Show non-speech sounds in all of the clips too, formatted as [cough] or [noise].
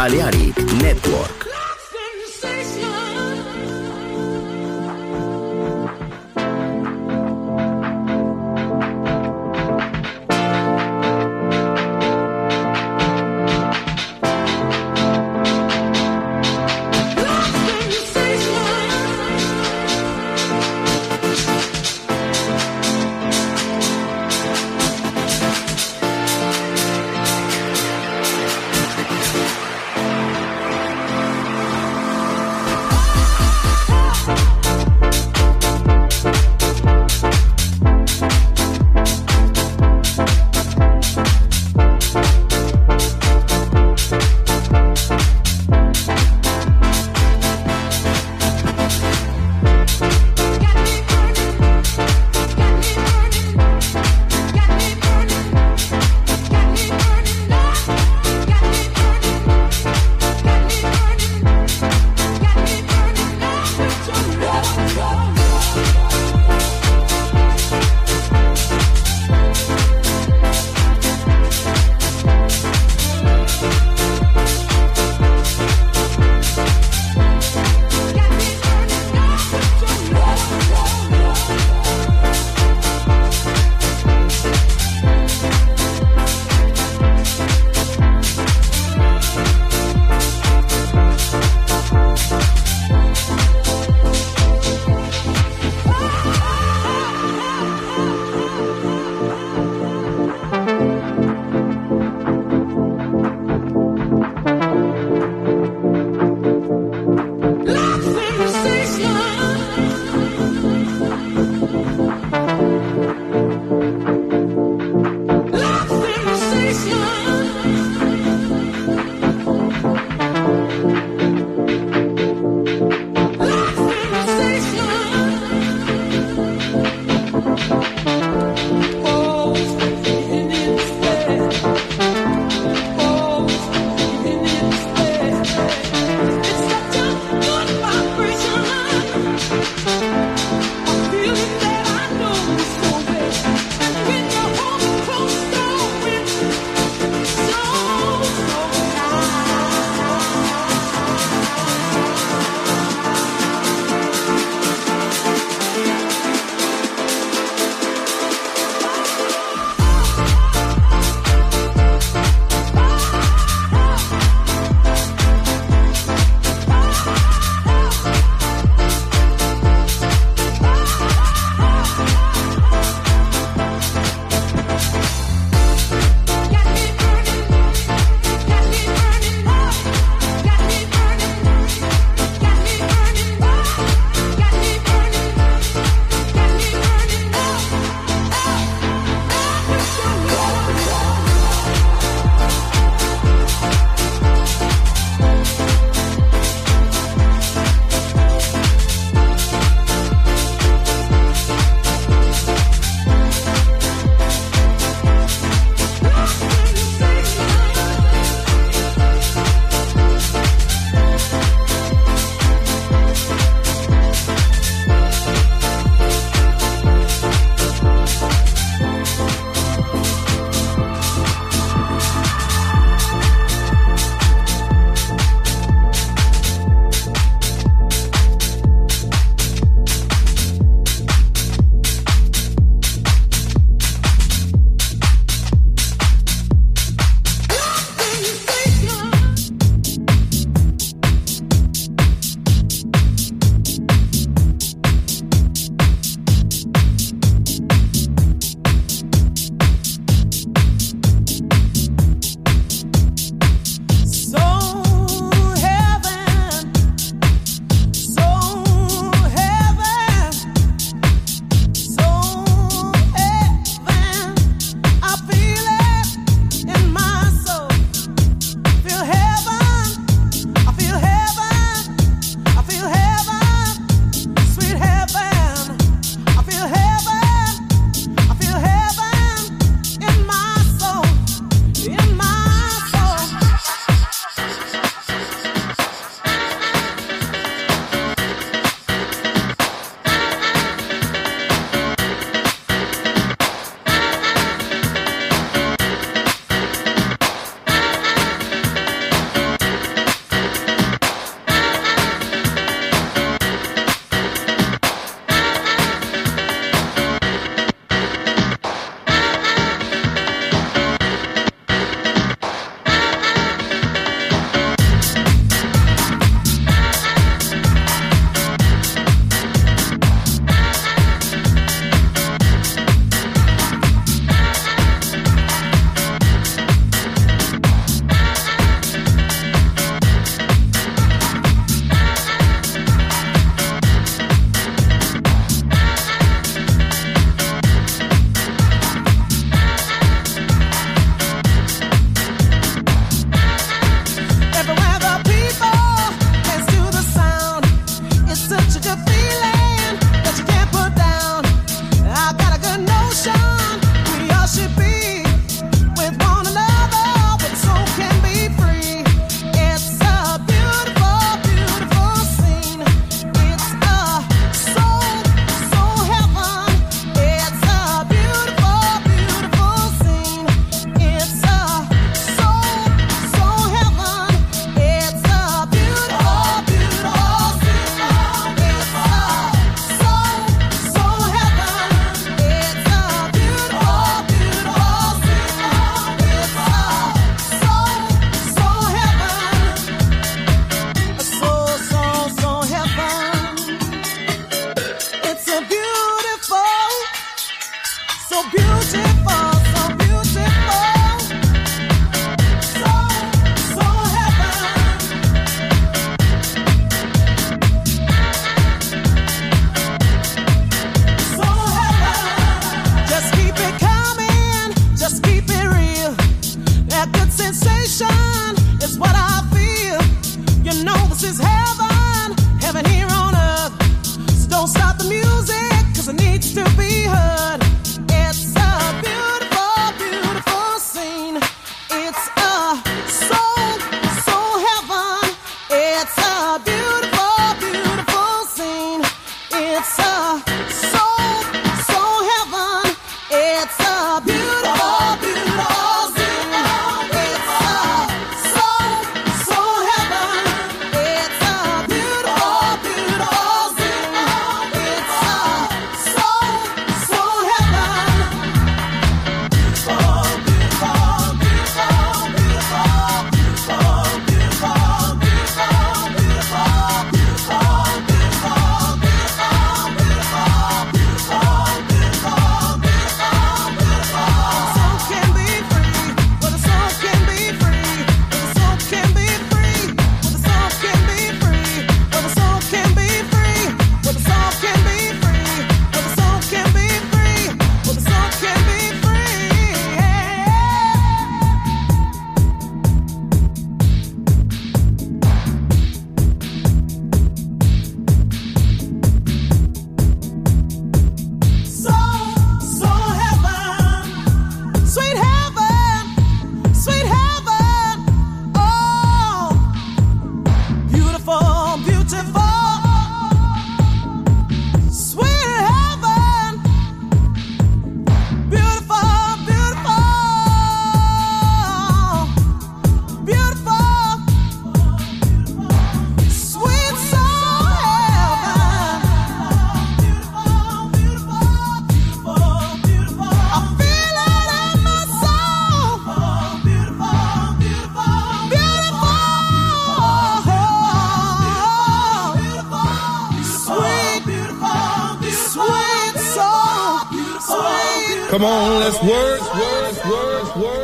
Balearic Network.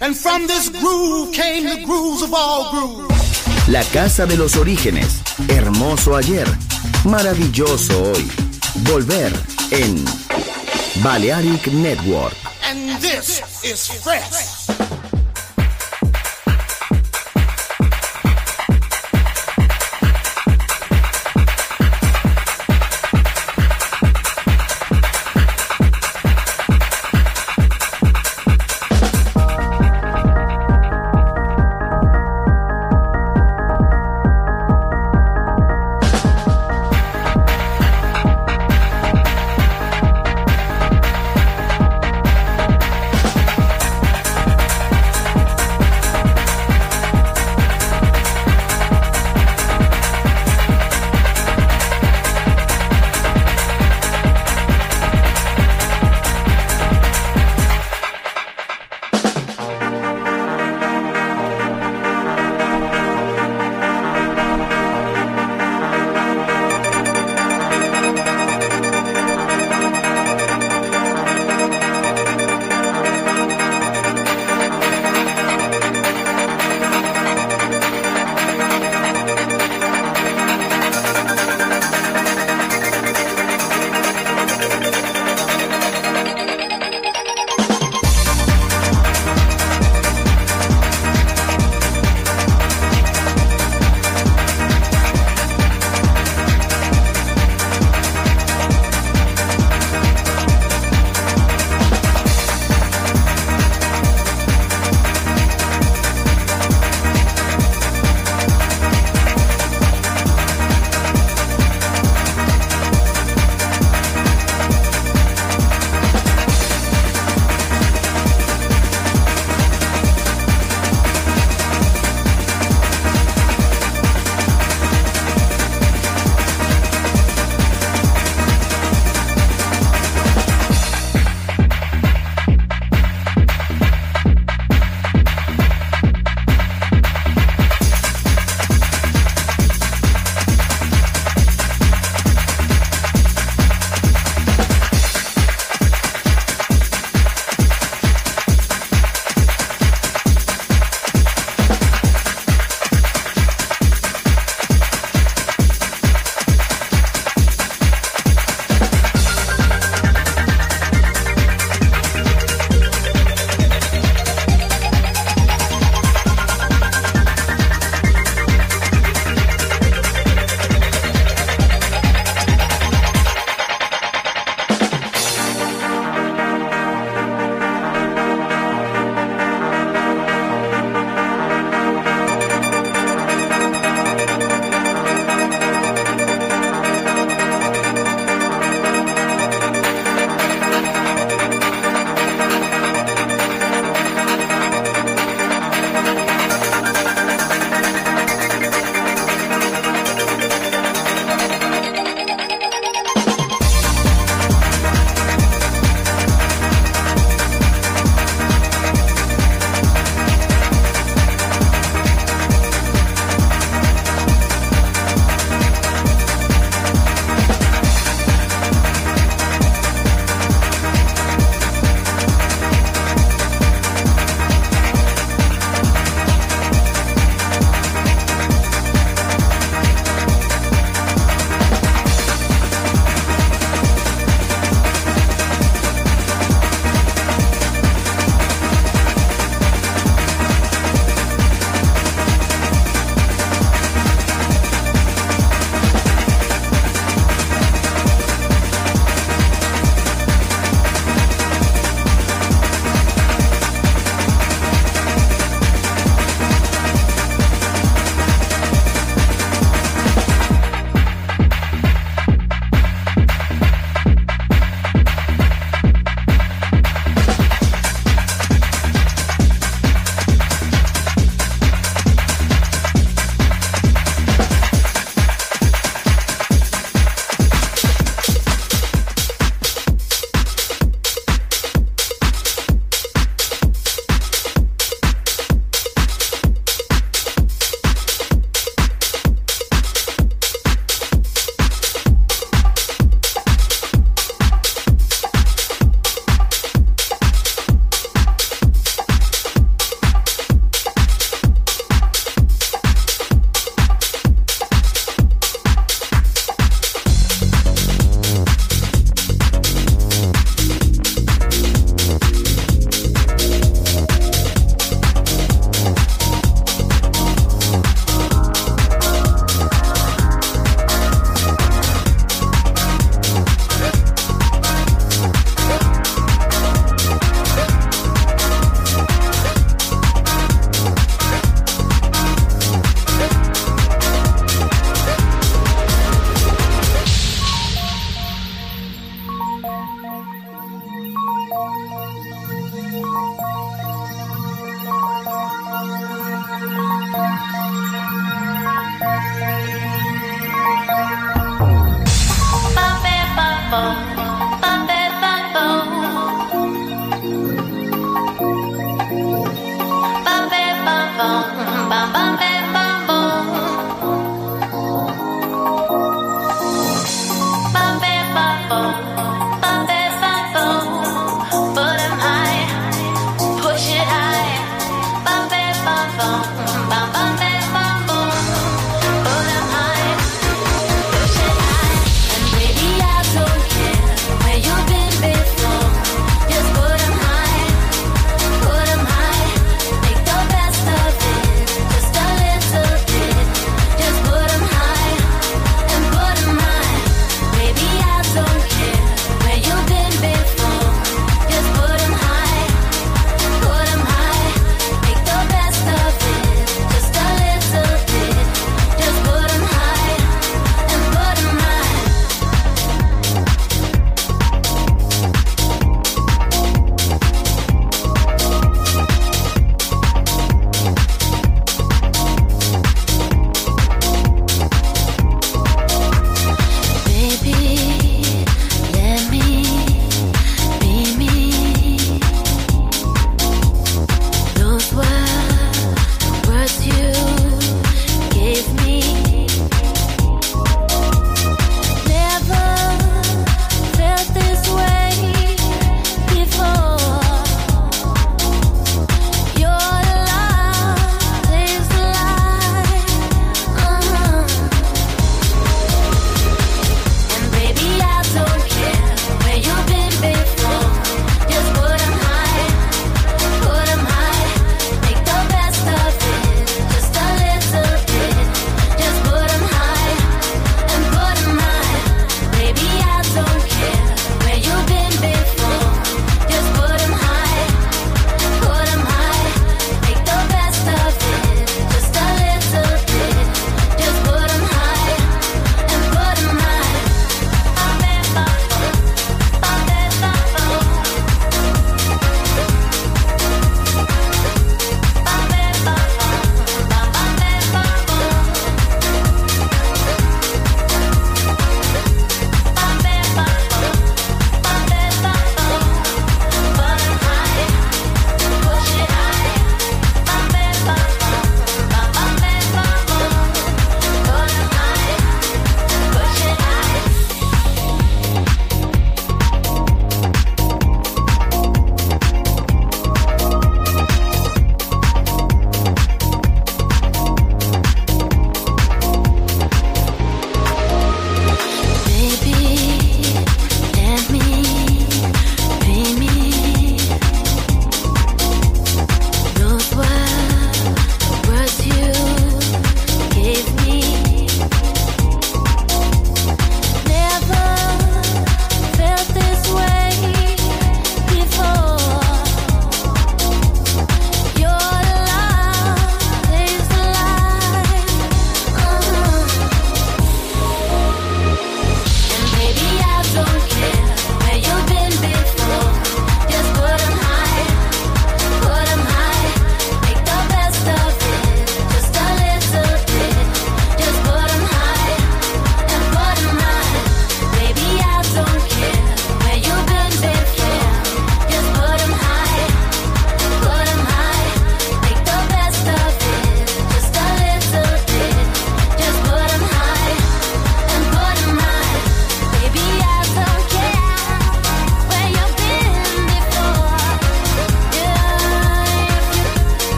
And from this groove came the grooves of all grooves. La casa de los orígenes. Hermoso ayer. Maravilloso hoy. Volver en Balearic Network. And this is fresh.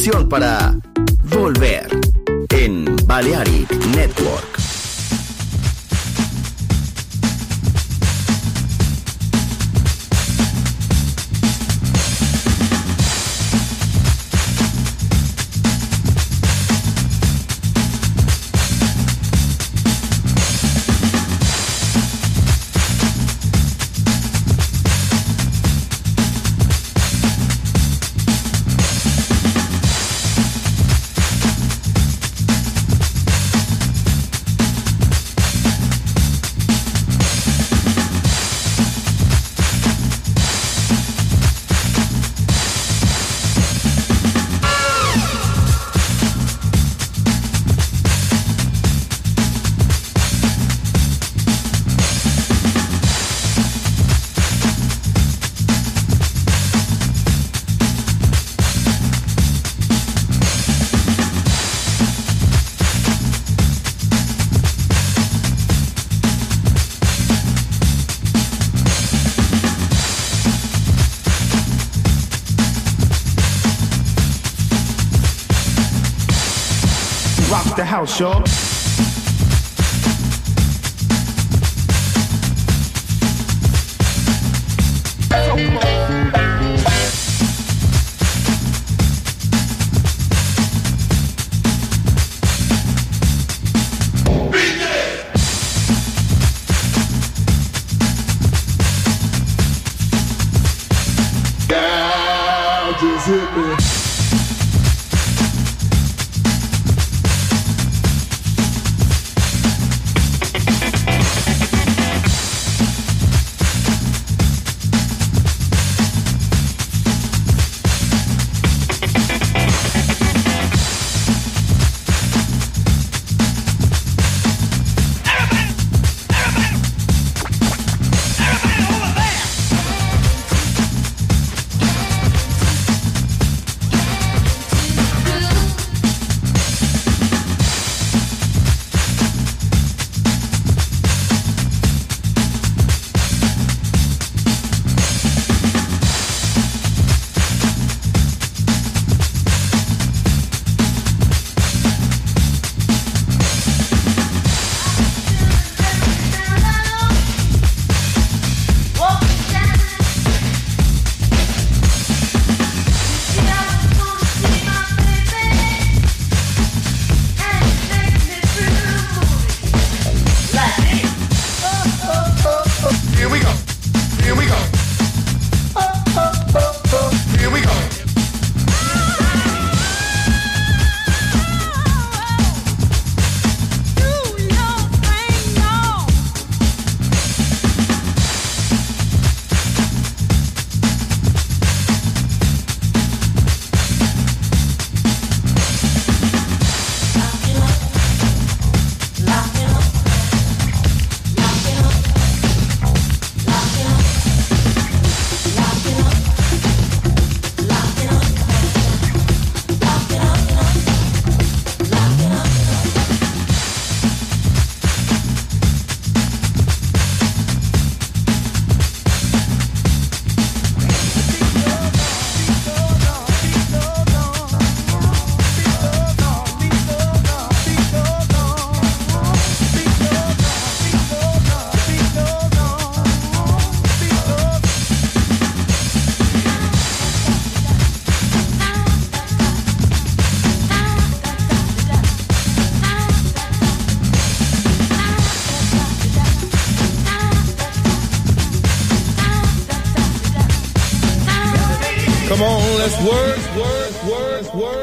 Para house, y'all.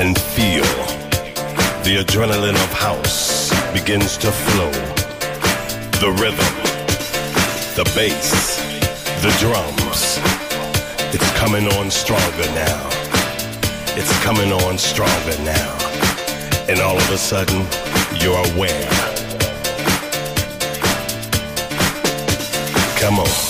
and feel. The adrenaline of house begins to flow. The rhythm, the bass, the drums. It's coming on stronger now. It's coming on stronger now. And all of a sudden, you're aware. Come on.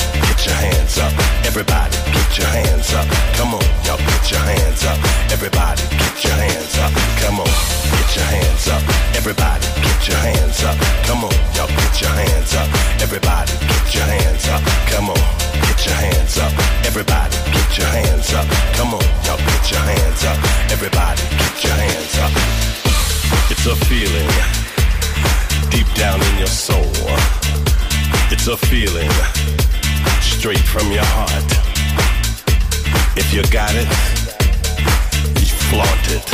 get your hands up. Everybody, get your hands up. Come on, y'all, put your hands up. Everybody, get your hands up. Come on, get your hands up. Everybody, get your hands up. Come on y'all, put your hands up. Everybody, get your hands up. Come on, get your hands up. Everybody, get your hands up. Come on, y'all get your hands up. Everybody, get your hands up. It's a feeling deep down in your soul. It's a feeling straight from your heart. If you got it, you flaunt it.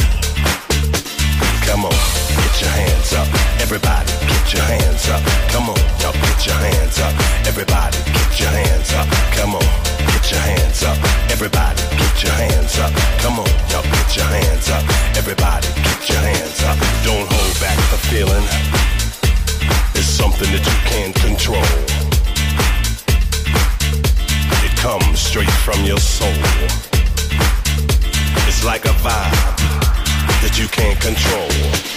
Come on, get your hands up. Everybody, get your hands up. Come on, y'all get your hands up. Everybody, get your hands up. Come on, get your hands up. Everybody, get your hands up. Come on, y'all get your hands up. Everybody, get your hands up. Don't hold back the feeling. It's something that you can't control. It comes straight from your soul. It's like a vibe that you can't control.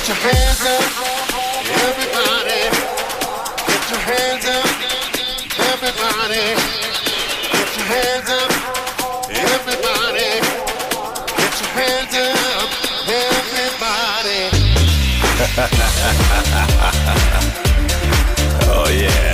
Get your hands up. Everybody your hands up. Everybody, your hands up. Everybody, your hands up. Everybody. [laughs] oh yeah.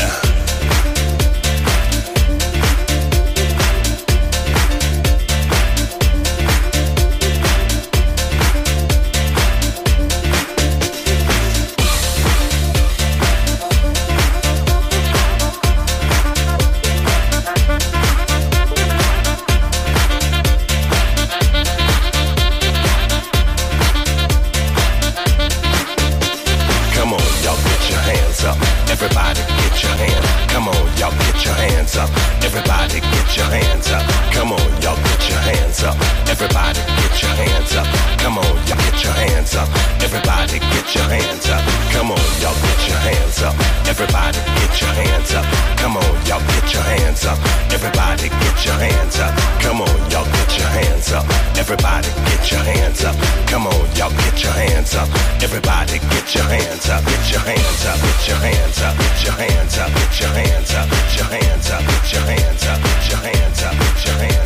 get your hands up. Come on, y'all get your hands up. Everybody get your hands up. Come on, y'all get your hands up. Everybody get your hands up. Come on, y'all get your hands up. Everybody get your hands up. Get your hands up. Get your hands up. Get your hands up. Get your hands up. Get your hands up. Get your hands up. Get your hands up. Get your hands up. Get your hands up.